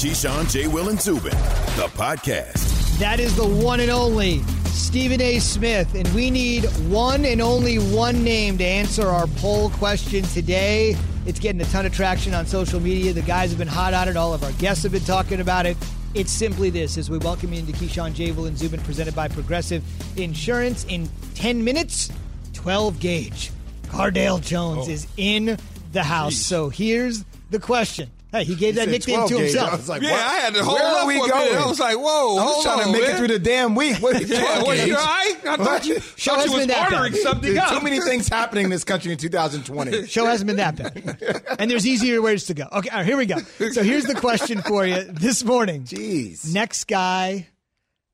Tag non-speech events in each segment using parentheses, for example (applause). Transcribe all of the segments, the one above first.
Keyshawn, J. Will, and Zubin, the podcast. That is the one and only Stephen A. Smith, and we need one and only one name to answer our poll question today. It's getting a ton of traction on social media. The guys have been hot on it. All of our guests have been talking about it. It's simply this as we welcome you into Keyshawn, J. Will, and Zubin, presented by Progressive Insurance. In 10 minutes, 12 gauge. Cardale Jones Oh. is in the house. So here's the question. Hey, he gave that nickname 12 to gauge. himself. I was like, Yeah, what? I had to hold Where up we for a going? minute. I was like, whoa, I was hold trying on, to make man. it through the damn week. What are you (laughs) Yeah, talking well, you all right? I thought you, Show thought hasn't you was been that ordering bad. something Dude, up. too many (laughs) things happening in this country in 2020. Show hasn't been that bad. And there's easier ways to go. Okay, all right, here we go. So here's the question for you this morning. Jeez. Next guy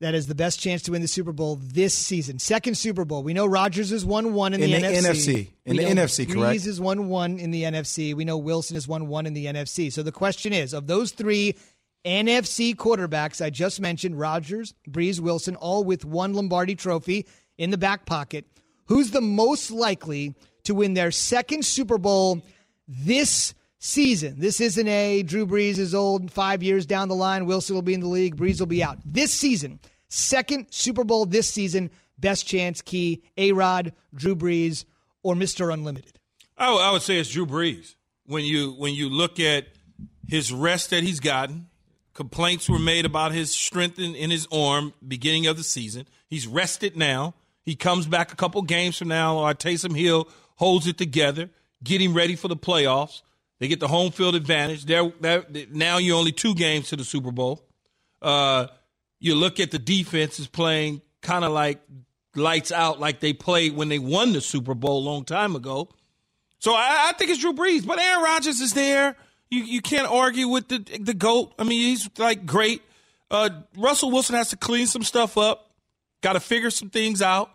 that has the best chance to win the Super Bowl this season. Second Super Bowl. We know Rodgers has won one in, In the, the NFC. In We the NFC, Brees correct. has won one in the NFC. We know Wilson has won one in the NFC. So the question is of those three NFC quarterbacks I just mentioned, Rodgers, Brees, Wilson, all with one Lombardi trophy in the back pocket, who's the most likely to win their second Super Bowl this season? This isn't a Drew Brees is old five years down the line. Wilson will be in the league. Brees will be out. This season, second Super Bowl this season, best chance key, A Rod, Drew Brees, or Mr. Unlimited. I would, I would say it's Drew Brees. When you when you look at his rest that he's gotten, complaints were made about his strength in, in his arm beginning of the season. He's rested now. He comes back a couple games from now. Or Taysom Hill holds it together, getting ready for the playoffs. They get the home field advantage. They're, they're, now you're only two games to the Super Bowl. Uh, you look at the defense is playing kind of like lights out, like they played when they won the Super Bowl a long time ago. So I, I think it's Drew Brees, but Aaron Rodgers is there. You you can't argue with the the goat. I mean, he's like great. Uh, Russell Wilson has to clean some stuff up. Got to figure some things out.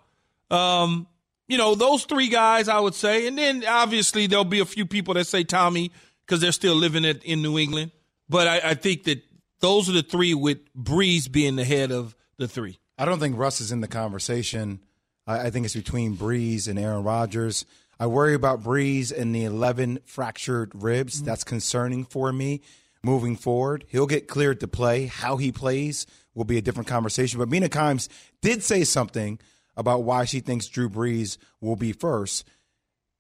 Um, you know, those three guys, I would say, and then obviously there'll be a few people that say Tommy because they're still living in New England. But I, I think that those are the three with Brees being the head of the three. I don't think Russ is in the conversation. I, I think it's between Brees and Aaron Rodgers. I worry about Brees and the 11 fractured ribs. Mm-hmm. That's concerning for me moving forward. He'll get cleared to play. How he plays will be a different conversation. But Mina Kimes did say something about why she thinks Drew Brees will be first.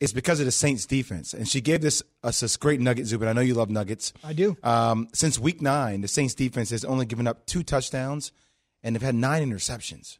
It's because of the Saints defense. And she gave this us this great nugget, Zubin. I know you love nuggets. I do. Um, since week nine, the Saints defense has only given up two touchdowns and they've had nine interceptions.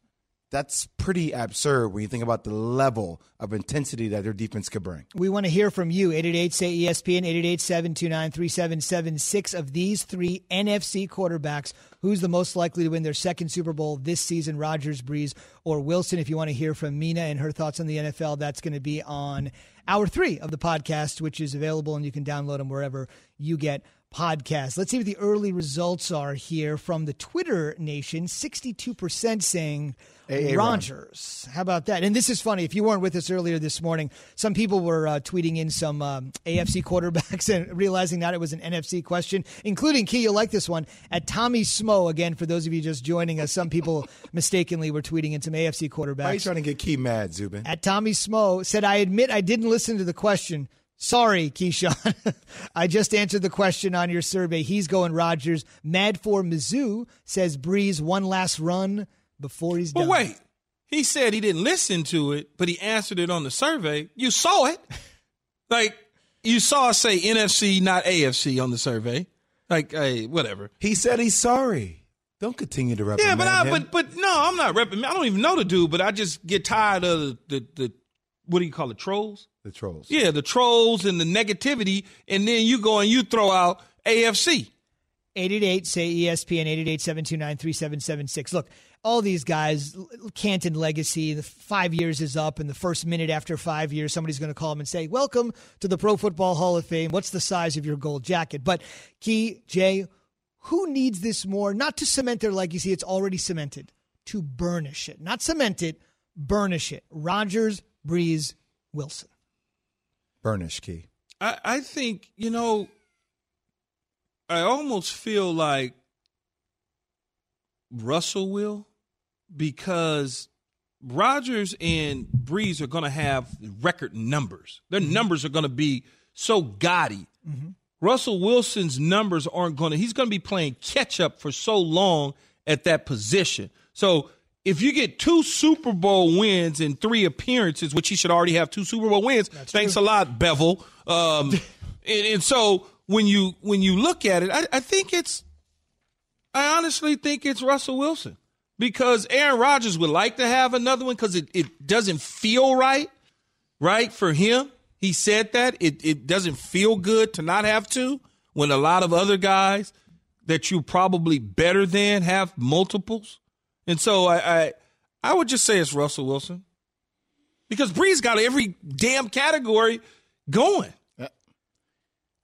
That's pretty absurd when you think about the level of intensity that their defense could bring. We want to hear from you. 888 say ESPN, 888 729 3776 of these three NFC quarterbacks. Who's the most likely to win their second Super Bowl this season? Rodgers, Brees, or Wilson? If you want to hear from Mina and her thoughts on the NFL, that's going to be on hour three of the podcast, which is available and you can download them wherever you get podcasts. Let's see what the early results are here from the Twitter nation 62% saying A.A. Rodgers. How about that? And this is funny. If you weren't with us earlier this morning, some people were uh, tweeting in some um, AFC (laughs) quarterbacks and realizing that it was an NFC question, including Key. You'll like this one at Tommy Smo. Again, for those of you just joining us, some people (laughs) mistakenly were tweeting in some AFC Why are you trying to get Key mad, Zubin? At Tommy Smo said, "I admit I didn't listen to the question." Sorry, Keyshawn. (laughs) I just answered the question on your survey. He's going Rodgers. Mad for Mizzou says Brees one last run before he's But done. wait, he said he didn't listen to it, but he answered it on the survey. You saw it. (laughs) Like, you saw us say NFC, not AFC on the survey. Like, hey, whatever. He said he's sorry. Don't continue to Yeah, but I, him. but but no, I'm not repping. Me. I don't even know the dude, but I just get tired of the, the the what do you call it, trolls? the trolls. Yeah, the trolls and the negativity, and then you go and you throw out AFC. 888 say ESPN 888 729 3776. Look, all these guys, Canton legacy, the five years is up, and the first minute after five years, somebody's going to call them and say, Welcome to the Pro Football Hall of Fame. What's the size of your gold jacket? But, Key, Jay, who needs this more? Not to cement their legacy, it's already cemented, to burnish it. Not cement it, burnish it. Rodgers, Brees, Wilson. Burnish Key. I, I think, you know, I almost feel like Russell will because Rodgers and Brees are going to have record numbers. Their mm-hmm. numbers are going to be so gaudy. Mm-hmm. Russell Wilson's numbers aren't going to, he's going to be playing catch up for so long at that position. So if you get two Super Bowl wins in three appearances, which he should already have two Super Bowl wins, That's thanks true. a lot, Bevel. Um, (laughs) and, and, so when you when you look at it, I, I think it's, I honestly think it's Russell Wilson because Aaron Rodgers would like to have another one because it, it doesn't feel right, right for him. He said that it it doesn't feel good to not have two when a lot of other guys that you probably better than have multiples. And so I, I, I would just say it's Russell Wilson because Brees got every damn category going.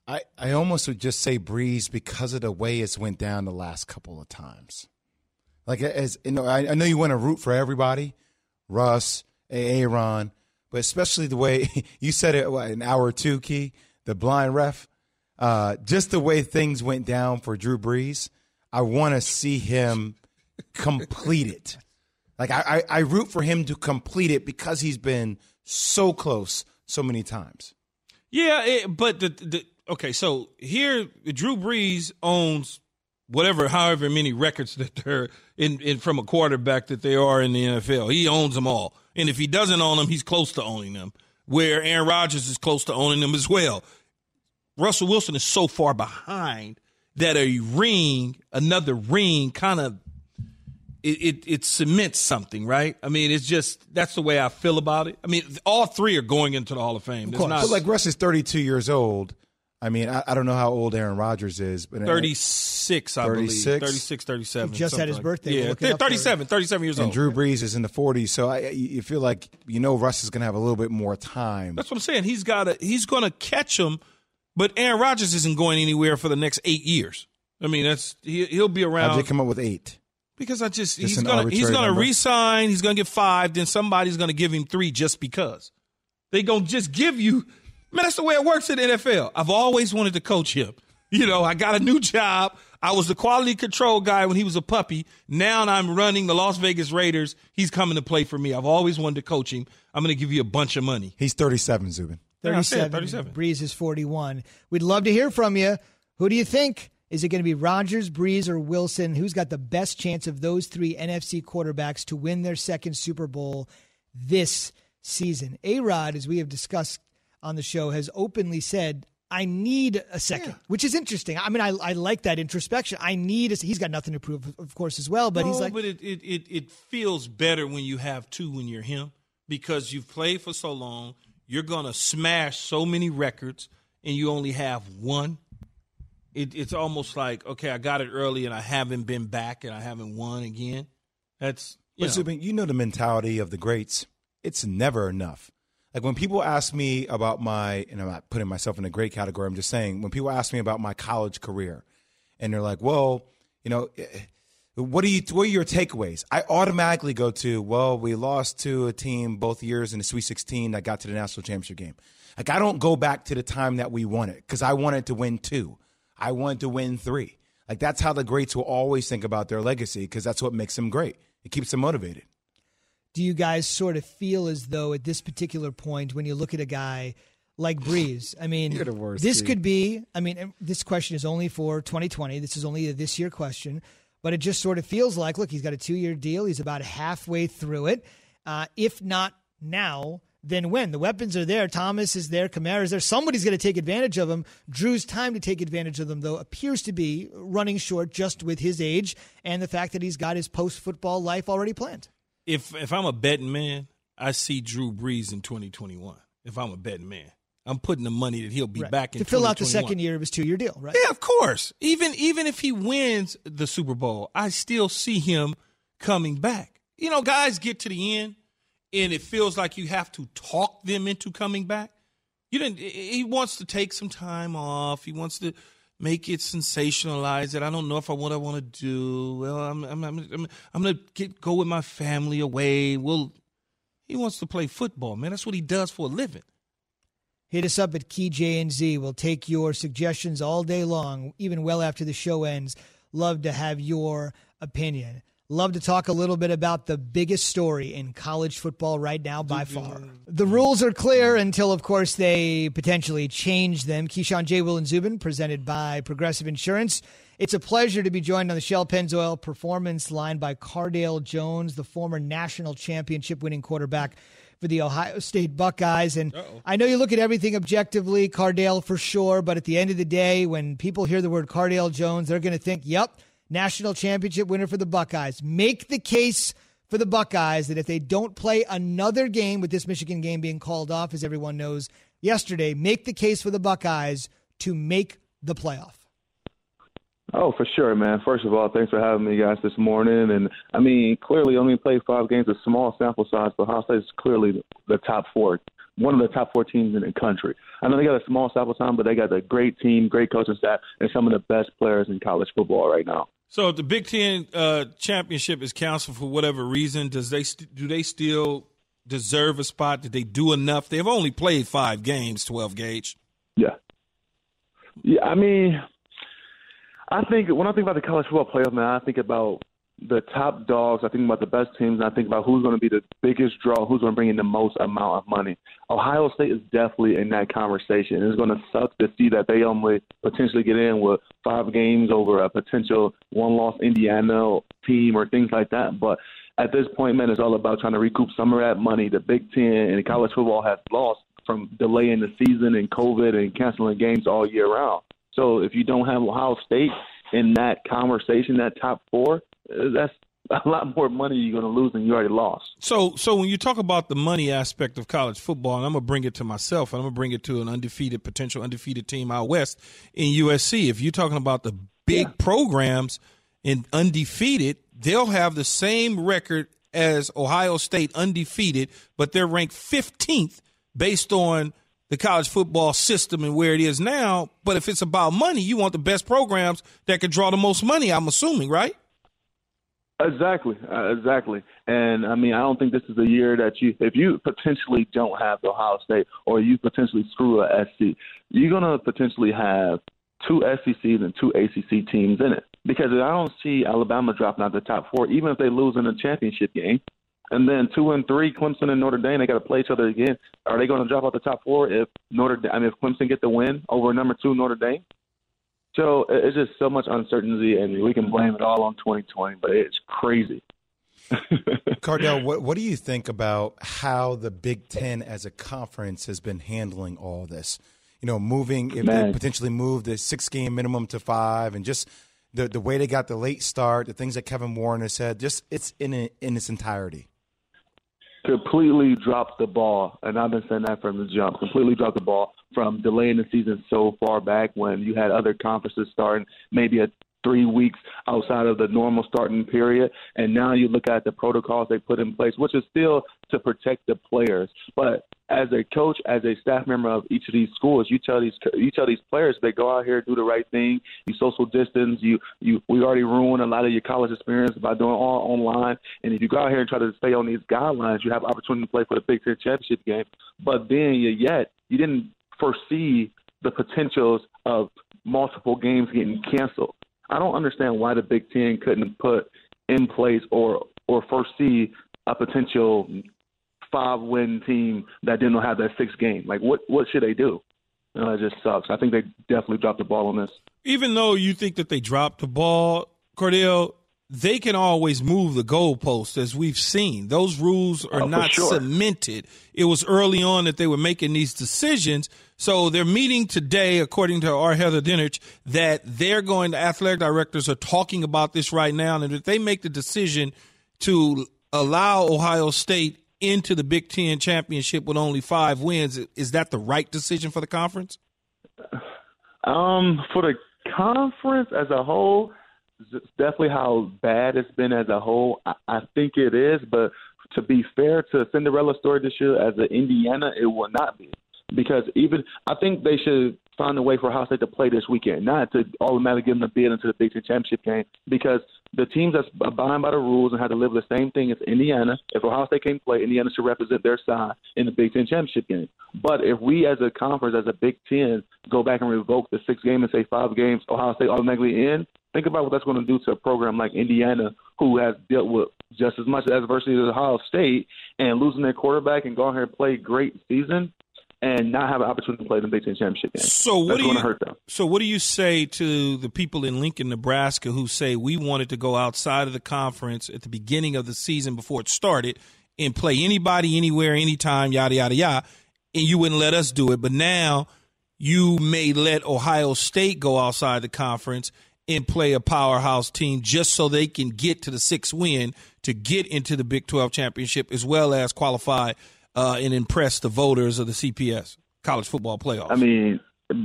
I, I almost would just say Brees because of the way it's went down the last couple of times. Like as you know, I, I know you want to root for everybody, Russ, Aaron, but especially the way (laughs) you said it what, an hour or two, Key, the blind ref. Uh, just the way things went down for Drew Brees, I want to see him complete it. Like I, I, I root for him to complete it because he's been so close so many times. Yeah, it, but the, the okay, so here Drew Brees owns whatever, however many records that they're in, in from a quarterback that they are in the NFL. He owns them all, and if he doesn't own them, he's close to owning them. Where Aaron Rodgers is close to owning them as well. Russell Wilson is so far behind that a ring, another ring, kind of it, it, it cements something, right? I mean, it's just that's the way I feel about it. I mean, all three are going into the Hall of Fame. Of not, but like Russ is 32 years old. I mean, I, I, don't know how old Aaron Rodgers is, but uh, 36, I 36? believe. 36, 37. He just had his like. birthday. Yeah, 37, 37 years and old. And Drew Brees is in the 40s, so I, you feel like you know Russ is going to have a little bit more time. That's what I'm saying. He's got to he's going to catch him, but Aaron Rodgers isn't going anywhere for the next eight years. I mean, that's he, he'll be around. How'd they come up with eight? Because I just, just he's gonna he's gonna number. resign. He's gonna get five. Then somebody's gonna give him three just because. They gonna just give you. Man, that's the way it works in the NFL. I've always wanted to coach him. (laughs) You know, I got a new job. I was the quality control guy when he was a puppy. Now I'm running the Las Vegas Raiders. He's coming to play for me. I've always wanted to coach him. I'm going to give you a bunch of money. He's 37, Zubin. 37. 37. Brees is 41. We'd love to hear from you. Who do you think? Is it going to be Rodgers, Brees, or Wilson? Who's got the best chance of those three NFC quarterbacks to win their second Super Bowl this season? A Rod, as we have discussed on the show, has openly said, I need a second, yeah. which is interesting. I mean, I, I like that introspection. I need a, he's got nothing to prove, of course, as well. But no, he's like, but it, it, it, it feels better when you have two when you're him because you've played for so long. You're going to smash so many records, and you only have one it, it's almost like okay, I got it early and I haven't been back and I haven't won again. That's you but know. Zubin, you know the mentality of the greats. It's never enough. Like when people ask me about my, and I'm not putting myself in a great category. I'm just saying when people ask me about my college career, and they're like, "Well, you know." Eh, what are you? What are your takeaways? I automatically go to, well, we lost to a team both years in the Sweet 16 that got to the national championship game. Like I don't go back to the time that we won it because I wanted to win two. I want to win three. Like that's how the greats will always think about their legacy because that's what makes them great. It keeps them motivated. Do you guys sort of feel as though at this particular point, when you look at a guy like Brees, I mean, worst, this dude. could be, I mean, this question is only for 2020. This is only a this year question, but it just sort of feels like, look, he's got a two year deal. He's about halfway through it. Uh, if not now, then when the weapons are there, Thomas is there, Kamara is there, somebody's going to take advantage of him. Drew's time to take advantage of them, though, appears to be running short just with his age and the fact that he's got his post football life already planned. If if I'm a betting man, I see Drew Brees in 2021. If I'm a betting man, I'm putting the money that he'll be right. back in to fill out the second year of his two year deal, right? Yeah, of course. Even even if he wins the Super Bowl, I still see him coming back. You know, guys get to the end and it feels like you have to talk them into coming back. You didn't. He wants to take some time off. He wants to make it sensationalize it. I don't know if I what I want to do. Well, I'm I'm I'm, I'm, I'm gonna get go with my family away. Well, he wants to play football, man. That's what he does for a living. Hit us up at Key J and Z. We'll take your suggestions all day long, even well after the show ends. Love to have your opinion. Love to talk a little bit about the biggest story in college football right now by mm-hmm. far. The rules are clear until, of course, they potentially change them. Keyshawn J. Will and Zubin, presented by Progressive Insurance. It's a pleasure to be joined on the Shell Pennzoil Performance Line by Cardale Jones, the former national championship winning quarterback for the Ohio State Buckeyes. And Uh-oh. I know you look at everything objectively, Cardale for sure, but at the end of the day, when people hear the word Cardale Jones, they're going to think, yep, national championship winner for the Buckeyes. Make the case for the Buckeyes that if they don't play another game with this Michigan game being called off, as everyone knows yesterday, make the case for the Buckeyes to make the playoff. Oh, for sure, man. First of all, thanks for having me, guys, this morning. And I mean, clearly, only played five games, a small sample size, but Ohio State is clearly the top four, one of the top four teams in the country. I know they got a small sample time, but they got a great team, great coaching staff, and some of the best players in college football right now. So, if the Big Ten uh, championship is canceled for whatever reason, does they st- do they still deserve a spot? Did they do enough? They've only played five games, twelve gauge. Yeah, yeah. I mean I think when I think about the college football playoff, man, I think about the top dogs. I think about the best teams, and I think about who's going to be the biggest draw, who's going to bring in the most amount of money. Ohio State is definitely in that conversation. It's going to suck to see that they only potentially get in with five games over a potential one-loss Indiana team or things like that. But at this point, man, it's all about trying to recoup some of that money. The Big Ten and college football has lost from delaying the season and COVID and canceling games all year round. So if you don't have Ohio State in that conversation, that top four, that's a lot more money you're going to lose than you already lost. So, so when you talk about the money aspect of college football, and I'm going to bring it to myself, and I'm going to bring it to an undefeated, potential undefeated team out west in USC. If you're talking about the big yeah. programs and undefeated, they'll have the same record as Ohio State undefeated, but they're ranked 15th based on – the college football system and where it is now. But if it's about money, you want the best programs that can draw the most money. I'm assuming, right? Exactly, uh, exactly. And I mean, I don't think this is a year that you, if you potentially don't have the Ohio State or you potentially screw a SC, you're gonna potentially have two SECs and two ACC teams in it. Because I don't see Alabama dropping out the top four, even if they lose in a championship game. And then two and three, Clemson and Notre Dame, they got to play each other again. Are they going to drop out the top four if Notre I mean, if Clemson get the win over number two Notre Dame? So it's just so much uncertainty, and we can blame it all on 2020, but it's crazy. (laughs) Cardale, what, what do you think about how the Big Ten as a conference has been handling all this? You know, moving, if Man. they potentially move the six game minimum to five, and just the the way they got the late start, the things that Kevin Warren has said, just it's in in its entirety completely dropped the ball, and I've been saying that from the jump. Completely dropped the ball from delaying the season so far back when you had other conferences starting maybe a three weeks outside of the normal starting period. And now you look at the protocols they put in place, which is still to protect the players. But as a coach, as a staff member of each of these schools, you tell these you tell these players they go out here do the right thing. You social distance. You you we already ruined a lot of your college experience by doing all online. And if you go out here and try to stay on these guidelines, you have opportunity to play for the Big Ten championship game. But then you yet you didn't foresee the potentials of multiple games getting canceled. I don't understand why the Big Ten couldn't put in place or or foresee a potential five win team that didn't have that sixth game. Like what what should they do? Know, it just sucks. I think they definitely dropped the ball on this. Even though you think that they dropped the ball, Cardale, they can always move the goalpost as we've seen. Those rules are oh, not sure. cemented. It was early on that they were making these decisions. So they're meeting today, according to our Heather Dinich, that they're going to athletic directors are talking about this right now. And if they make the decision to allow Ohio State into the Big Ten championship with only five wins, is that the right decision for the conference? Um, for the conference as a whole, definitely how bad it's been as a whole. I, I think it is, but to be fair to Cinderella story this year, as an Indiana, it will not be because even I think they should find a way for Ohio State to play this weekend, not to automatically give them a bid into the Big Ten championship game because the teams that's abiding by the rules and have to live the same thing as Indiana. If Ohio State can't play, Indiana should represent their side in the Big Ten championship game. But if we as a conference, as a Big Ten, go back and revoke the six game and say five games, Ohio State automatically in, Think about what that's going to do to a program like Indiana, who has dealt with just as much adversity as Ohio State, and losing their quarterback and going here and play great season and not have an opportunity to play the Big Ten championship game. So what That's do you to hurt them. So what do you say to the people in Lincoln, Nebraska, who say we wanted to go outside of the conference at the beginning of the season before it started and play anybody, anywhere, anytime, yada yada yada, and you wouldn't let us do it, but now you may let Ohio State go outside the conference and play a powerhouse team just so they can get to the sixth win to get into the Big 12 championship as well as qualify uh, and impress the voters of the CPS college football playoffs. I mean,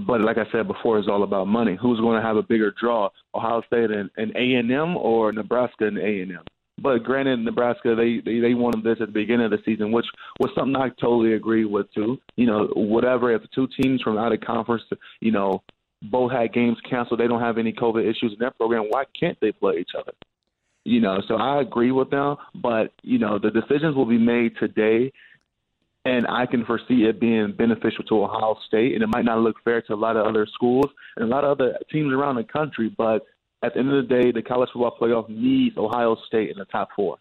but like I said before, it's all about money. Who's going to have a bigger draw, Ohio State and A and M or Nebraska and A and M? But granted, Nebraska they, they they wanted this at the beginning of the season, which was something I totally agree with too. You know, whatever if two teams from out of conference, you know, both had games canceled, they don't have any COVID issues in their program. Why can't they play each other? You know, so I agree with them, but you know, the decisions will be made today and I can foresee it being beneficial to Ohio State, and it might not look fair to a lot of other schools and a lot of other teams around the country. But at the end of the day, the college football playoff needs Ohio State in the top four.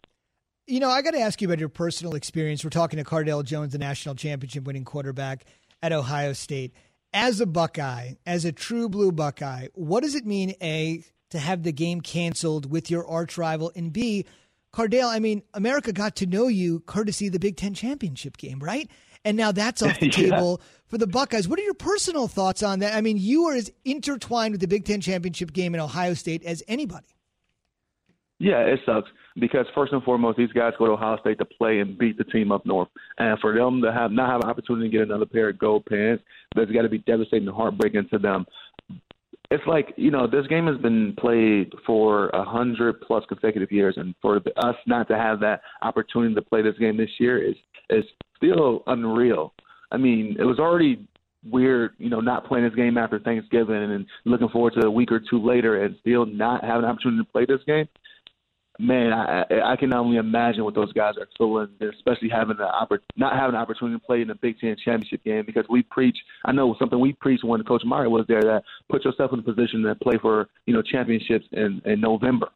You know, I got to ask you about your personal experience. We're talking to Cardale Jones, the national championship winning quarterback at Ohio State. As a Buckeye, as a true blue Buckeye, what does it mean, A, to have the game canceled with your arch rival, and B, Cardale, I mean, America got to know you courtesy of the Big Ten championship game, right? And now that's off the (laughs) Yeah. table for the Buckeyes. What are your personal thoughts on that? I mean, you are as intertwined with the Big Ten championship game in Ohio State as anybody. Yeah, it sucks because first and foremost, these guys go to Ohio State to play and beat the team up north, and for them to have not have an opportunity to get another pair of gold pants, that's got to be devastating and heartbreaking to them. It's like you know this game has been played for a hundred plus consecutive years, and for us not to have that opportunity to play this game this year is is still unreal. I mean, it was already weird, you know, not playing this game after Thanksgiving and looking forward to a week or two later and still not having an opportunity to play this game man, I, I can only imagine what those guys are feeling, especially having the oppor- not having an opportunity to play in the Big Ten championship game. Because we preach, I know something we preached when Coach Meyer was there that put yourself in a position to play for you know championships in in November.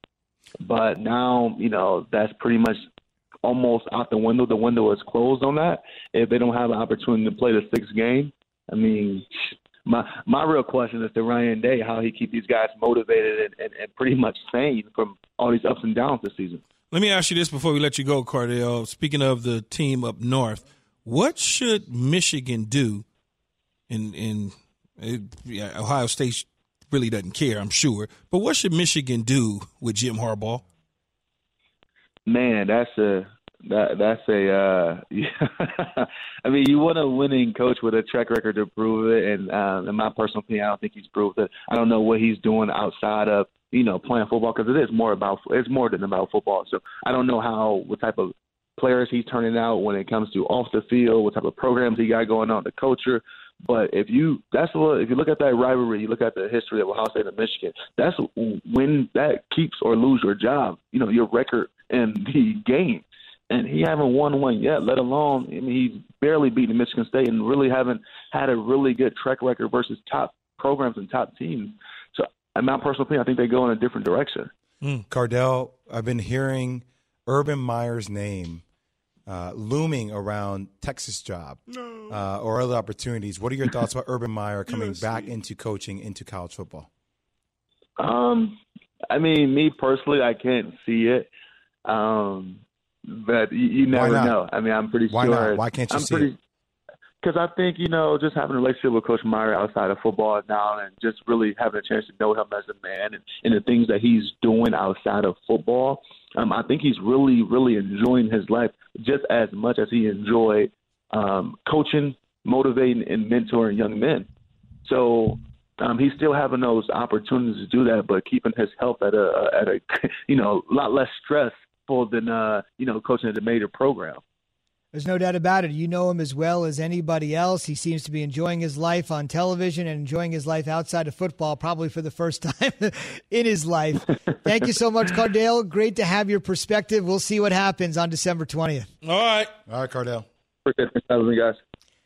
But now you know that's pretty much almost out the window. The window is closed on that. If they don't have an opportunity to play the sixth game, I mean, my my real question is to Ryan Day how he keep these guys motivated and, and, and pretty much sane from all these ups and downs this season. Let me ask you this before we let you go, Cardale. Speaking of the team up north, what should Michigan do? In in it, yeah, Ohio State really doesn't care, I'm sure. But what should Michigan do with Jim Harbaugh? Man, that's a that that's a uh (laughs) yeah. I mean you want a winning coach with a track record to prove it and um in my personal opinion I don't think he's proved it. I don't know what he's doing outside of, you know, playing football because it is more about it's more than about football. So I don't know how what type of players he's turning out when it comes to off the field, what type of programs he got going on, the culture. But if you that's what if you look at that rivalry, you look at the history of Ohio State and Michigan. That's when that keeps or lose your job. You know your record in the (laughs) game, and he haven't won one yet. Let alone I mean he's barely beaten Michigan State and really haven't had a really good track record versus top programs and top teams. So in my personal opinion, I think they go in a different direction. Cardale, I've been hearing Urban Meyer's name uh, looming around Texas job uh, or other opportunities. What are your thoughts about Urban Meyer (laughs) coming back into coaching into college football? Um, I mean, me personally, I can't see it. Um, but you, you never know. I mean, I'm pretty Why sure. not? Why can't you I'm see pretty, it? Because I think you know, just having a relationship with Coach Meyer outside of football now, and just really having a chance to know him as a man and, and the things that he's doing outside of football, um, I think he's really, really enjoying his life just as much as he enjoyed um, coaching, motivating, and mentoring young men. So um, he's still having those opportunities to do that, but keeping his health at a at a (laughs) you know a lot less stressful than uh, you know coaching at a major program. There's no doubt about it. You know him as well as anybody else. He seems to be enjoying his life on television and enjoying his life outside of football, probably for the first (laughs) time in his life. Thank you so much, Cardale. Great to have your perspective. We'll see what happens on December 20th. All right. All right, Cardale. Appreciate it. Having me, guys.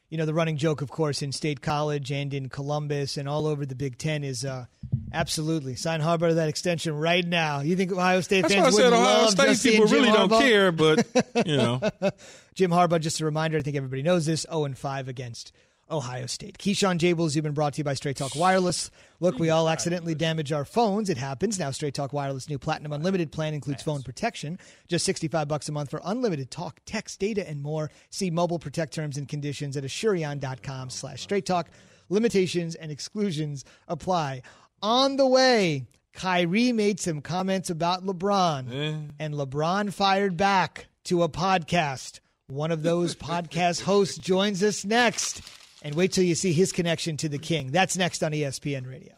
You know, the running joke, of course, in State College and in Columbus and all over the Big Ten is uh, absolutely. Sign Harbaugh to that extension right now. You think Ohio State That's fans would Ohio love State just people seeing really Jim don't care, but you know, (laughs) Jim Harbaugh, just a reminder, I think everybody knows this, 0 and 5 against Ohio State. Keyshawn Jables, you've been brought to you by Straight Talk Wireless. Look, we all accidentally damage our phones. It happens. Now Straight Talk Wireless new Platinum Unlimited plan includes phone protection. Just 65 bucks a month for unlimited talk, text, data, and more. See mobile protect terms and conditions at asurion.com slash straight talk. Limitations and exclusions apply. On the way, Kyrie made some comments about LeBron, eh. and LeBron fired back to a podcast. One of those (laughs) podcast hosts joins us next. And wait till you see his connection to the king. That's next on ESPN Radio.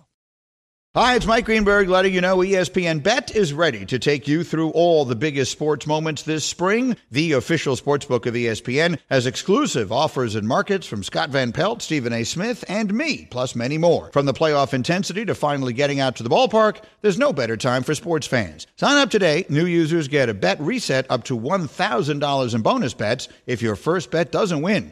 Hi, it's Mike Greenberg letting you know ESPN Bet is ready to take you through all the biggest sports moments this spring. The official sportsbook of ESPN has exclusive offers and markets from Scott Van Pelt, Stephen A. Smith, and me, plus many more. From the playoff intensity to finally getting out to the ballpark, there's no better time for sports fans. Sign up today. New users get a bet reset up to $1,000 in bonus bets if your first bet doesn't win.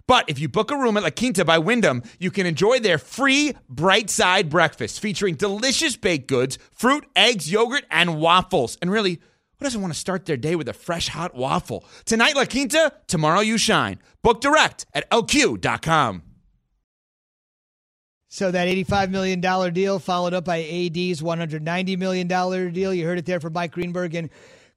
But if you book a room at La Quinta by Wyndham, you can enjoy their free bright side breakfast featuring delicious baked goods, fruit, eggs, yogurt, and waffles. And really, who doesn't want to start their day with a fresh hot waffle? Tonight, La Quinta, tomorrow, you shine. Book direct at lq.com. So that $85 million deal followed up by AD's $190 million deal. You heard it there from Mike Greenberg and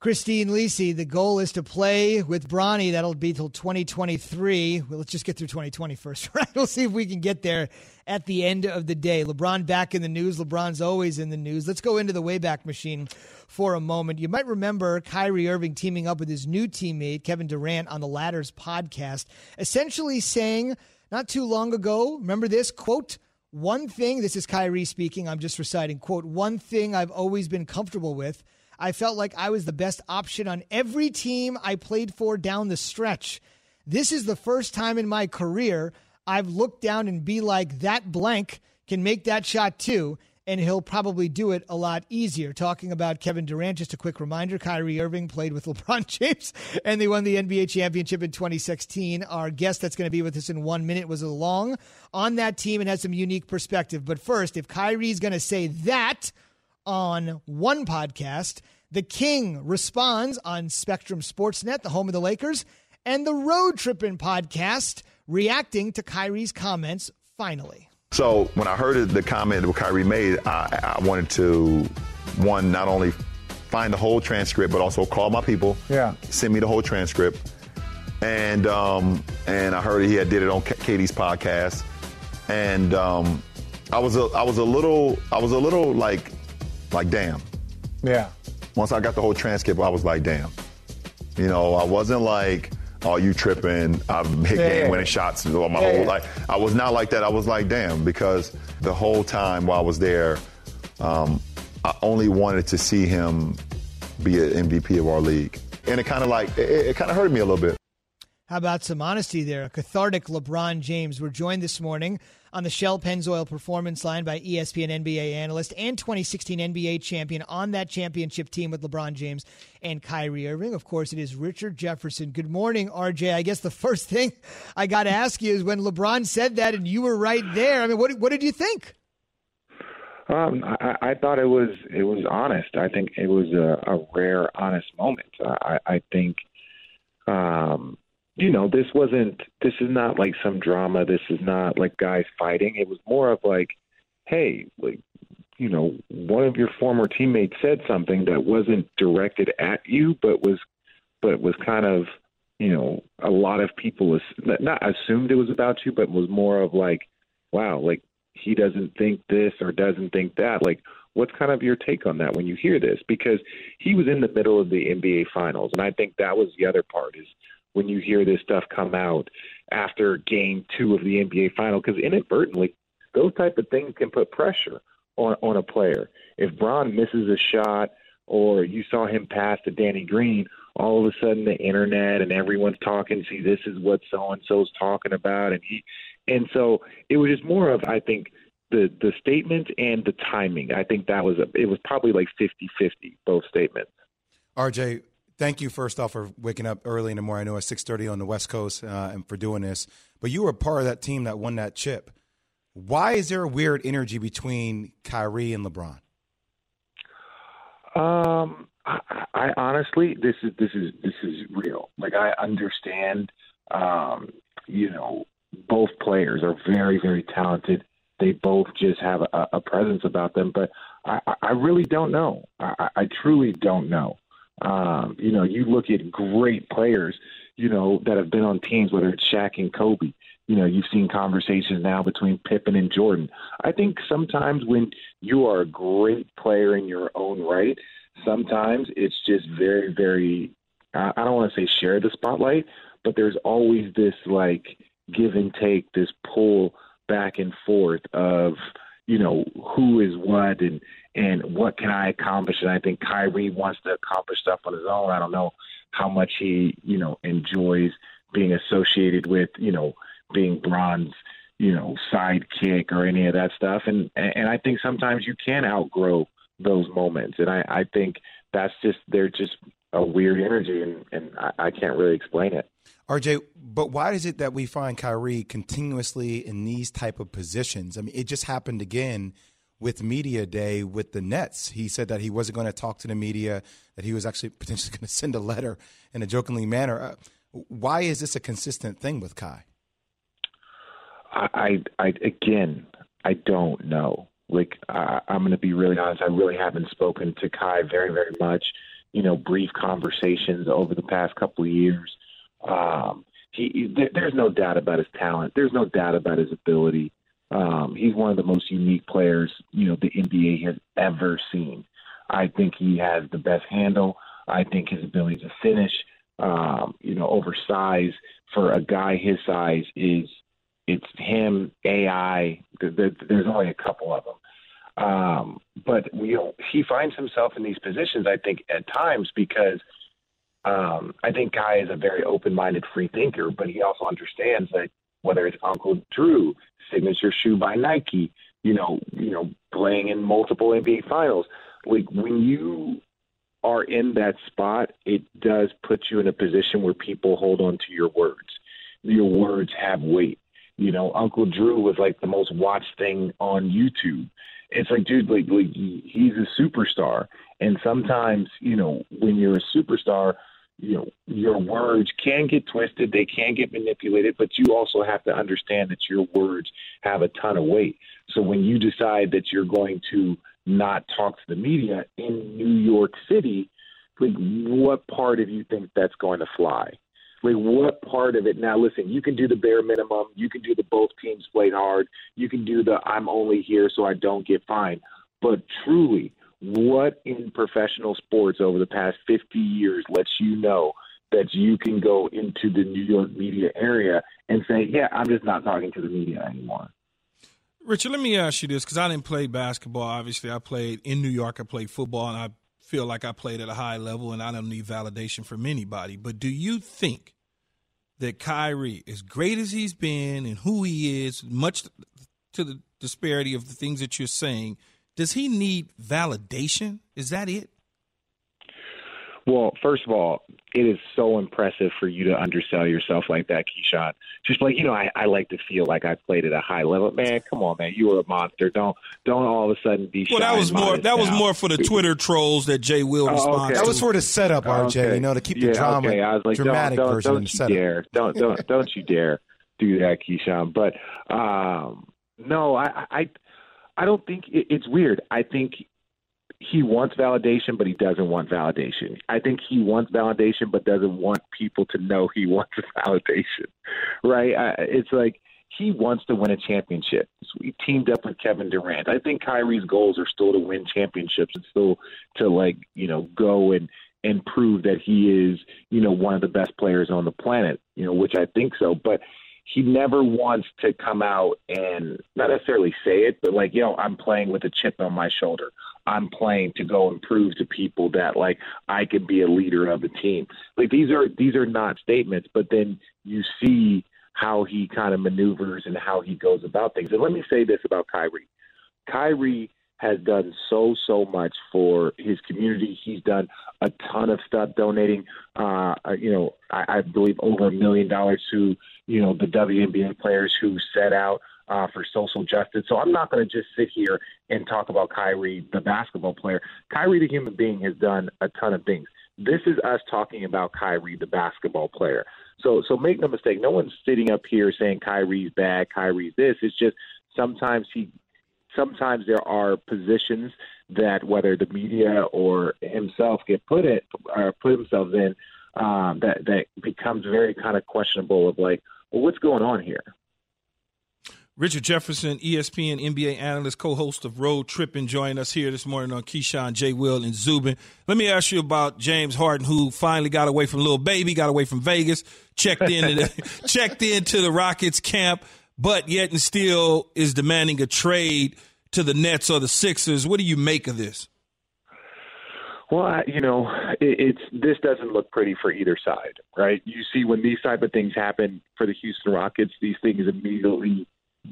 Christine Lisi. The goal is to play with Bronny. That'll be till 2023. Well, let's just get through 2020 first, (laughs) right? We'll see if we can get there at the end of the day. LeBron back in the news. LeBron's always in the news. Let's go into the Wayback Machine for a moment. You might remember Kyrie Irving teaming up with his new teammate, Kevin Durant, on the Ladders podcast, essentially saying not too long ago, remember this quote, one thing, this is Kyrie speaking, I'm just reciting, quote, one thing I've always been comfortable with. I felt like I was the best option on every team I played for down the stretch. This is the first time in my career I've looked down and be like, that blank can make that shot too. And he'll probably do it a lot easier. Talking about Kevin Durant, just a quick reminder Kyrie Irving played with (laughs) LeBron James and they won the NBA championship in 2016. Our guest that's going to be with us in one minute was along on that team and has some unique perspective. But first, if Kyrie's going to say that on one podcast, the King responds on Spectrum Sportsnet, the home of the Lakers, and the Road Trippin' podcast, reacting to Kyrie's comments finally. So when I heard the comment that Kyrie made, I, I wanted to, one, not only find the whole transcript, but also call my people. Yeah. Send me the whole transcript. And um, and I heard he had did it on KD's podcast. And um, I was a, I was a little I was a little like like damn. Yeah. Once I got the whole transcript, I was like damn. You know, I wasn't like, oh, you tripping. I've hit Yeah, game yeah. winning shots all my Yeah, whole life. I was not like that. I was like, damn, because the whole time while I was there, um, I only wanted to see him be an MVP of our league. And it kind of like, it, it kind of hurt me a little bit. How about some honesty there? A cathartic LeBron James. We're joined this morning on the Shell Pennzoil Performance Line by ESPN NBA analyst and 2016 NBA champion on that championship team with LeBron James and Kyrie Irving. Of course, it is Richard Jefferson. Good morning, RJ. I guess the (laughs) first thing I got to ask you is when LeBron said that and you were right there. I mean, what what did you think? Um, I, I thought it was it was honest. I think it was a, a rare, honest moment. I, I think, um, you know, this wasn't. This is not like some drama. This is not like guys fighting. It was more of like, hey, like, you know, one of your former teammates said something that wasn't directed at you, but was, but was kind of, you know, a lot of people was not assumed it was about you, but was more of like, wow, like he doesn't think this or doesn't think that. Like, what's kind of your take on that when you hear this? Because he was in the middle of the NBA finals, and I think that was the other part is when you hear this stuff come out after game two of the NBA final, because inadvertently, those type of things can put pressure on, on a player. If Bron misses a shot or you saw him pass to Danny Green, all of a sudden the internet and everyone's talking. See, this is what so and so's talking about, and he, and so it was just more of I think the the statement and the timing. I think that was a, it was probably like 50-50, both statements. RJ, thank you first off for waking up early in the morning. I know it's six thirty on the West Coast uh, and for doing this. But you were part of that team that won that chip. Why is there a weird energy between Kyrie and LeBron? Um, I, I honestly, this is this is this is real. Like I understand, um, you know, both players are very very talented. They both just have a, a presence about them, but I, I really don't know. I, I truly don't know. Um, you know, you look at great players, you know, that have been on teams, whether it's Shaq and Kobe. You know, you've seen conversations now between Pippen and Jordan. I think sometimes when you are a great player in your own right, sometimes it's just very, very, I don't want to say share the spotlight, but there's always this like give and take, this pull back and forth of, you know, who is what and and what can I accomplish? And I think Kyrie wants to accomplish stuff on his own. I don't know how much he, you know, enjoys being associated with, you know, being Bron's, you know, sidekick or any of that stuff. And and I think sometimes you can outgrow those moments. And I, I think that's just they're just a weird energy and, and I, I can't really explain it. RJ, but why is it that we find Kyrie continuously in these type of positions? I mean, it just happened again with media day with the Nets. He said that he wasn't going to talk to the media, that he was actually (laughs) potentially going to send a letter in a jokingly manner. Uh, why is this a consistent thing with Kai? I, I again, I don't know. Like I, I'm going to be really honest. I really haven't spoken to Kai very, very much. You know, brief conversations over the past couple of years. Um, he, there, there's no doubt about his talent. There's no doubt about his ability. Um, he's one of the most unique players, you know, the NBA has ever seen. I think he has the best handle. I think his ability to finish, um, you know, oversized for a guy his size is it's him, AI. There's only a couple of them. Um, but you know, he finds himself in these positions, I think, at times because um, I think Kai is a very open-minded free thinker, but he also understands that whether it's Uncle Drew, signature shoe by Nike, you know, you know, playing in multiple NBA finals. Like when you are in that spot, it does put you in a position where people hold on to your words. Your words have weight. You know, Uncle Drew was like the most watched thing on YouTube. It's like, dude, like, like he's a superstar, and sometimes, you know, when you're a superstar, you know your words can get twisted they can get manipulated but you also have to understand that your words have a ton of weight. So when you decide that you're going to not talk to the media in New York City like what part of you think that's going to fly? Like what part of it? Now listen you can do the bare minimum you can do the both teams played hard you can do the I'm only here so I don't get fined. But truly what in professional sports over the past 50 years lets you know that you can go into the New York media area and say, yeah, I'm just not talking to the media anymore? Richard, let me ask you this because I didn't play basketball. Obviously, I played in New York. I played football, and I feel like I played at a high level, and I don't need validation from anybody. But do you think that Kyrie, as great as he's been and who he is, much to the disparity of the things that you're saying – does he need validation? Is that it? Well, first of all, it is so impressive for you to undersell yourself like that, Keyshawn. Just like you know, I, I like to feel like I played at a high level. Man, come on, man, you were a monster. Don't don't all of a sudden be. Well, that was more that now. was more for the Twitter trolls that Jay will oh, respond. Okay. That was for the setup, RJ. Okay. You know, to keep yeah, the drama okay. I was like, dramatic don't, don't, version don't you setup. dare, don't don't don't you dare do that, Keyshawn. But um, no, I I I don't think it, it's weird. I think he wants validation, but he doesn't want validation. I think he wants validation, but doesn't want people to know he (laughs) wants validation. Right? I, it's like he wants to win a championship. So he teamed up with Kevin Durant. I think Kyrie's goals are still to win championships and still to like you know go and and prove that he is you know one of the best players on the planet. You know, which I think so, but he never wants to come out and not necessarily say it, but like, you know, I'm playing with a chip on my shoulder. I'm playing to go and prove to people that like I can be a leader of the team. Like these are these are not statements, but then you see how he kind of maneuvers and how he goes about things. And let me say this about Kyrie. Kyrie has done so so much for his community. He's done a ton of stuff, donating, uh, you know, I, I believe over a million dollars to you know the WNBA players who set out uh, for social justice. So I'm not going to just sit here and talk about Kyrie, the basketball player. Kyrie, the human being, has done a ton of things. This is us talking about Kyrie, the basketball player. So, so make no mistake, no one's sitting up here saying Kyrie's bad, Kyrie's this. It's just sometimes he sometimes there are positions that whether the media or himself get put it or put themselves in um, that that becomes very kind of questionable of like, well, what's going on here? Richard Jefferson, ESPN NBA analyst, co-host of Road Tripping, joining us here this morning on Keyshawn, J. Will, and Zubin. Let me ask you about James Harden, who finally got away from Lil Baby, got away from Vegas, checked in, the, (laughs) checked into the Rockets camp, but yet and still is demanding a trade to the Nets or the Sixers. What do you make of this? Well, I, you know, it, it's this doesn't look pretty for either side, right? You see, when these type of things happen for the Houston Rockets, these things immediately,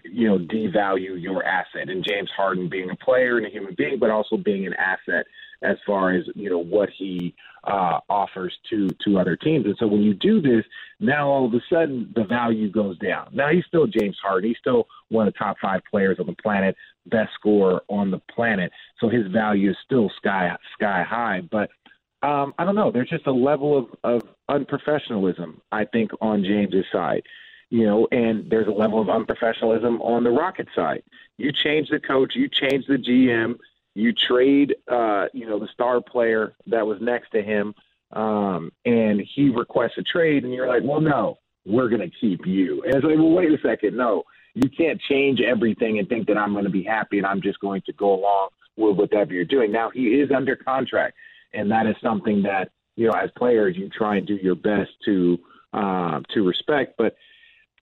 you know, devalue your asset. And James Harden being a player and a human being, but also being an asset as far as you know what he uh, offers to to other teams. And so when you do this, now all of a sudden the value goes down. Now he's still James Harden. He's still one of the top five players on the planet, best scorer on the planet. So his value is still sky sky high. But um, I don't know. There's just a level of, of unprofessionalism, I think, on James's side. You know, and there's a level of unprofessionalism on the Rocket side. You change the coach, you change the GM, you trade, uh, you know, the star player that was next to him, um, and he requests a trade, and you're like, well, no, we're going to keep you. And it's like, well, wait a second, no, you can't change everything and think that I'm going to be happy and I'm just going to go along with whatever you're doing. Now he is under contract, and that is something that you know, as players, you try and do your best to uh, to respect, but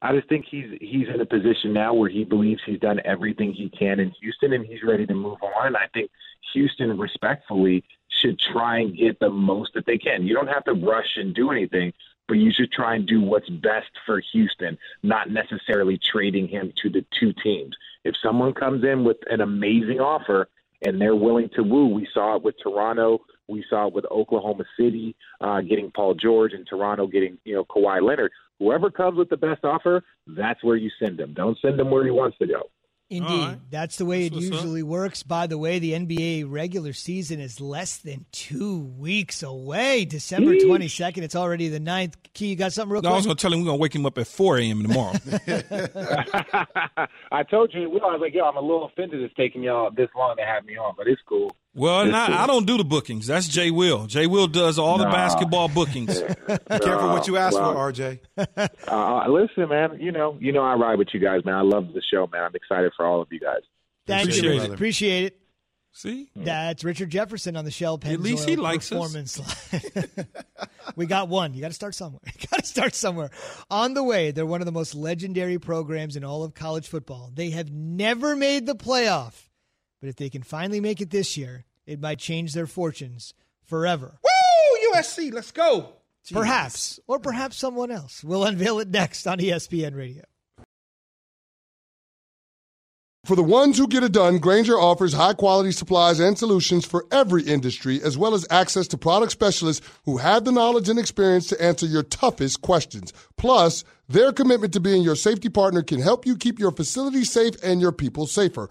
I just think he's he's in a position now where he believes he's done everything he can in Houston and he's ready to move on. I think Houston respectfully should try and get the most that they can. You don't have to rush and do anything, but you should try and do what's best for Houston, not necessarily trading him to the two teams. If someone comes in with an amazing offer and they're willing to woo, we saw it with Toronto, we saw it with Oklahoma City uh, getting Paul George and Toronto getting you know Kawhi Leonard. Whoever comes with the best offer, that's where you send him. Don't send him where he wants to go. Indeed. Right. That's the way that's it usually up. works. By the way, the NBA regular season is less than two weeks away. December 22nd. It's already the 9th. Key, you got something real no, quick? I was going to tell him we're going to wake him up at 4 a.m. tomorrow. (laughs) (laughs) I told you, I was like, yo, I'm a little offended it's taking y'all this long to have me on, but it's cool. Well, not, I don't do the bookings. That's Jay Will. Jay Will does all no. the basketball bookings. (laughs) Be careful what you ask well, for, RJ. uh, listen, man. You know, you know, I ride with you guys, man. I love the show, man. I'm excited for all of you guys. Thank Appreciate you. It. Appreciate it. See, that's Richard Jefferson on the Shell Pen. At least he likes performance (laughs) we got one. You got to start somewhere. (laughs) You got to start somewhere. On the way, they're one of the most legendary programs in all of college football. They have never made the playoff, but if they can finally make it this year, it might change their fortunes forever. Woo! USC, let's go. Jeez. Perhaps, or perhaps someone else. We'll unveil it next on ESPN Radio. For the ones who get it done, Grainger offers high quality supplies and solutions for every industry, as well as access to product specialists who have the knowledge and experience to answer your toughest questions. Plus, their commitment to being your safety partner can help you keep your facility safe and your people safer.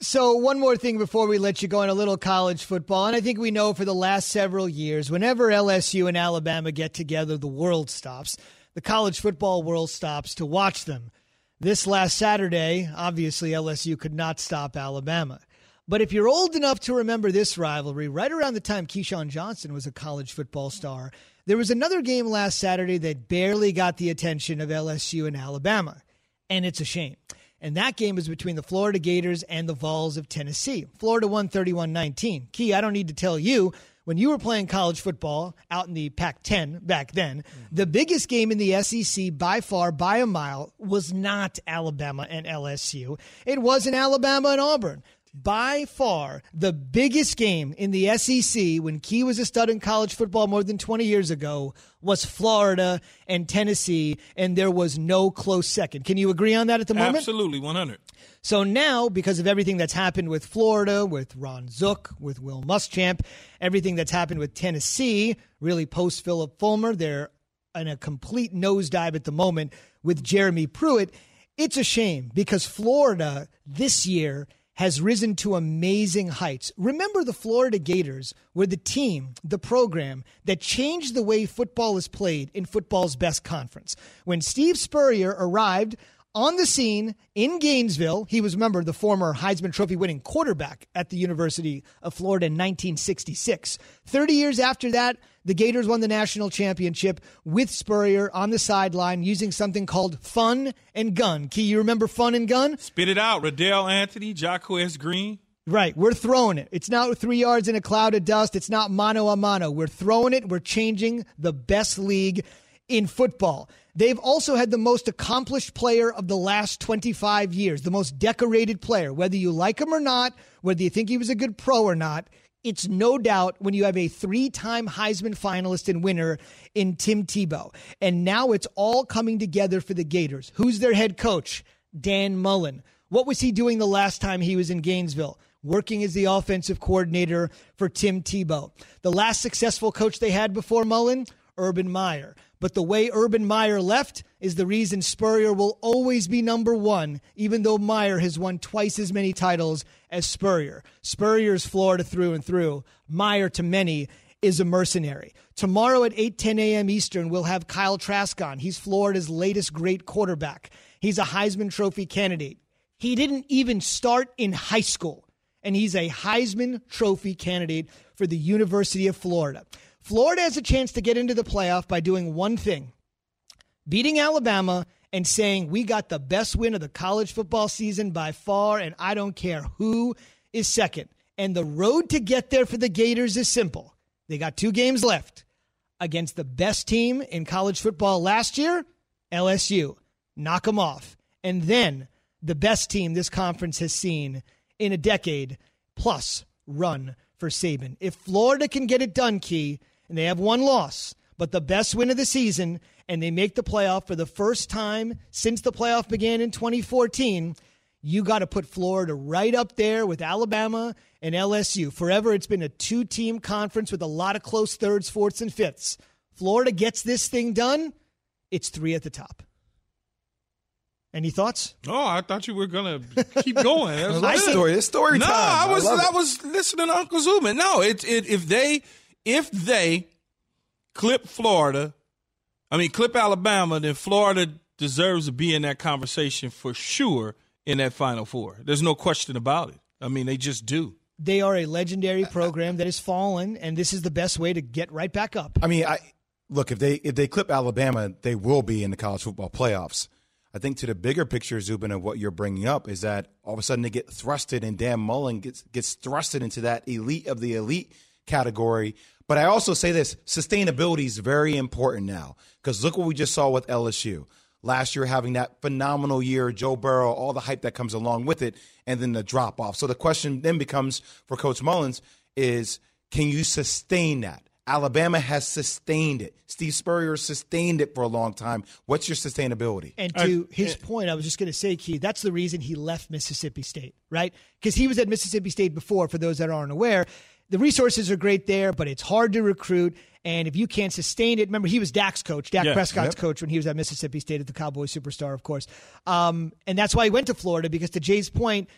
So, one more thing before we let you go on a little college football. And I think we know for the last several years, whenever LSU and Alabama get together, the world stops. The college football world stops to watch them. This last Saturday, obviously, LSU could not stop Alabama. But if you're old enough to remember this rivalry, right around the time Keyshawn Johnson was a college football star, there was another game last Saturday that barely got the attention of LSU and Alabama. And it's a shame. And that game was between the Florida Gators and the Vols of Tennessee. Florida won 31 19. Key, I don't need to tell you, when you were playing college football out in the Pac 10 back then, the biggest game in the SEC by far, by a mile, was not Alabama and LSU. It wasn't Alabama and Auburn by far the biggest game in the SEC when Key was a stud in college football more than 20 years ago was Florida and Tennessee, and there was no close second. Can you agree on that at the moment? Absolutely, 100. So now, because of everything that's happened with Florida, with Ron Zook, with Will Muschamp, everything that's happened with Tennessee, really post Phillip Fulmer, they're in a complete nosedive at the moment with Jeremy Pruitt. It's a shame because Florida this year has risen to amazing heights. Remember, the Florida Gators were the team, the program that changed the way football is played in football's best conference. When Steve Spurrier arrived on the scene in Gainesville, he was, remember, the former Heisman Trophy winning quarterback at the University of Florida in 1966. 30 years after that, the Gators won the national championship with Spurrier on the sideline using something called fun and gun. Key, you remember fun and gun? Spit it out. Reidel Anthony, Jacquez Green. Right. We're throwing it. It's not three yards in a cloud of dust. It's not mano a mano. We're throwing it. We're changing the best league in football. They've also had the most accomplished player of the last 25 years, the most decorated player. Whether you like him or not, whether you think he was a good pro or not, it's no doubt when you have a three time Heisman finalist and winner in Tim Tebow. And now it's all coming together for the Gators. Who's their head coach? Dan Mullen. What was he doing the last time he was in Gainesville? Working as the offensive coordinator for Tim Tebow. The last successful coach they had before Mullen? Urban Meyer. But the way Urban Meyer left is the reason Spurrier will always be number one, even though Meyer has won twice as many titles as Spurrier. Spurrier's Florida through and through. Meyer, to many, is a mercenary. Tomorrow at 8 10 a.m. Eastern, we'll have Kyle Trask on. He's Florida's latest great quarterback. He's a Heisman Trophy candidate. He didn't even start in high school, and he's a Heisman Trophy candidate for the University of Florida. Florida has a chance to get into the playoff by doing one thing beating Alabama and saying, We got the best win of the college football season by far, and I don't care who is second. And the road to get there for the Gators is simple. They got two games left against the best team in college football last year, LSU. Knock them off. And then the best team this conference has seen in a decade, plus run for Saban. If Florida can get it done, Key, and they have one loss, but the best win of the season, and they make the playoff for the first time since the playoff began in 2014, you got to put Florida right up there with Alabama and LSU. Forever, it's been a two team conference with a lot of close thirds, fourths, and fifths. Florida gets this thing done, it's three at the top. Any thoughts? Oh, I thought you were gonna keep going. (laughs) That's I good. story. It's story no, time. I was love I, was listening to Uncle Zubin. No, it, it if they if they clip Florida, I mean clip Alabama, then Florida deserves to be in that conversation for sure in that Final Four. There's no question about it. I mean, they just do. They are a legendary program that has fallen, and this is the best way to get right back up. I mean, I look if they if they clip Alabama, they will be in the college football playoffs. I think to the bigger picture, Zubin, of what you're bringing up is that all of a sudden they get thrusted, and Dan Mullen gets gets thrusted into that elite of the elite category. But I also say this: sustainability is very important now because look what we just saw with LSU last year, having that phenomenal year, Joe Burrow, all the hype that comes along with it, and then the drop off. So the question then becomes for Coach Mullins is, can you sustain that? Alabama has sustained it. Steve Spurrier sustained it for a long time. What's your sustainability? And to his point, I was just going to say, Key, that's the reason he left Mississippi State, right? Because he was at Mississippi State before, for those that aren't aware. The resources are great there, but it's hard to recruit. And if you can't sustain it, remember, he was Dak's coach, Dak Yeah. Prescott's Yep. coach when he was at Mississippi State at the Cowboy Superstar, of course. Um, and that's why he went to Florida, because to Jay's point,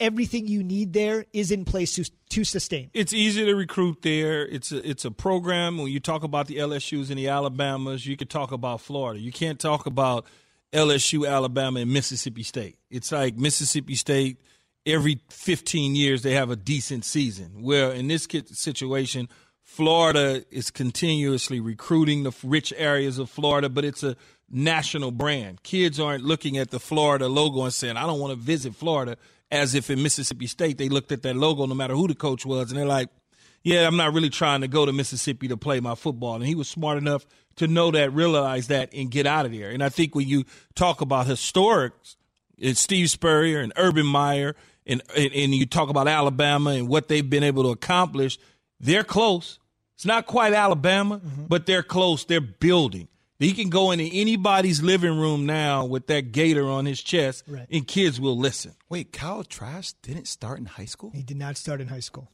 everything you need there is in place to, to sustain. It's easy to recruit there. It's a, it's a program. When you talk about the LSU's and the Alabamas, you could talk about Florida. You can't talk about LSU, Alabama, and Mississippi State. It's like Mississippi State. Every 15 years, they have a decent season. Where in this situation, Florida is continuously recruiting the rich areas of Florida, but it's a national brand. Kids aren't looking at the Florida logo and saying, I don't want to visit Florida, as if in Mississippi State they looked at that logo no matter who the coach was, and they're like, yeah, I'm not really trying to go to Mississippi to play my football. And he was smart enough to know that, realize that, and get out of there. And I think when you talk about historics, it's Steve Spurrier and Urban Meyer, and, and and you talk about Alabama and what they've been able to accomplish, they're close. It's not quite Alabama, mm-hmm. but they're close. They're building. He can go into anybody's living room now with that gator on his chest, Right. and kids will listen. Wait, Kyle Trask didn't start in high school? He did not start in high school.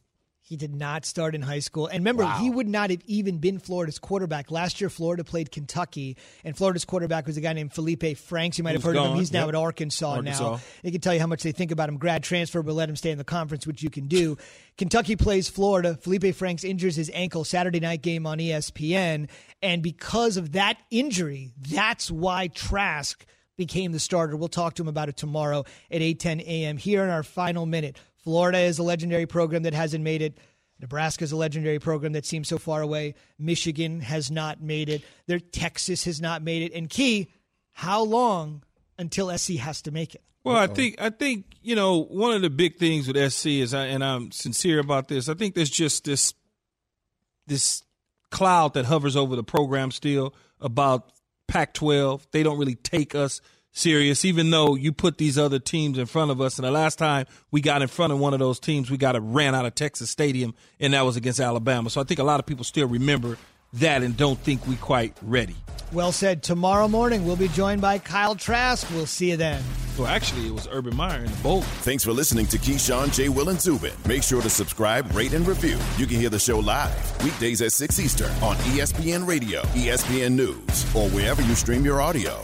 He did not start in high school. And remember, he would not have even been Florida's quarterback. Last year, Florida played Kentucky, and Florida's quarterback was a guy named Felipe Franks. You might have heard of him. gone. He's now Yep. at Arkansas, Arkansas. now. They can tell you how much they think about him. Grad transfer, but let him stay in the conference, which you can do. Kentucky plays Florida. Felipe Franks injures his ankle Saturday night game on ESPN. And because of that injury, that's why Trask became the starter. We'll talk to him about it tomorrow at 8:10 a.m. here in our final minute. Florida is a legendary program that hasn't made it. Nebraska is a legendary program that seems so far away. Michigan has not made it. There, Texas has not made it. And key, how long until SC has to make it? Well, I think I think you know one of the big things with SC is, I, and I'm sincere about this. I think there's just this this cloud that hovers over the program still about Pac-12. They don't really take us serious, even though you put these other teams in front of us. And the last time we got in front of one of those teams, we got a ran out of Texas Stadium, and that was against Alabama. So I think a lot of people still remember that and don't think we quite ready. Well said. Tomorrow morning, we'll be joined by Kyle Trask. We'll see you then. Well, actually, it was Urban Meyer in the bowl. Thanks for listening to Keyshawn, J. Will, and Zubin. Make sure to subscribe, rate, and review. You can hear the show live weekdays at 6 Eastern on ESPN Radio, ESPN News, or wherever you stream your audio.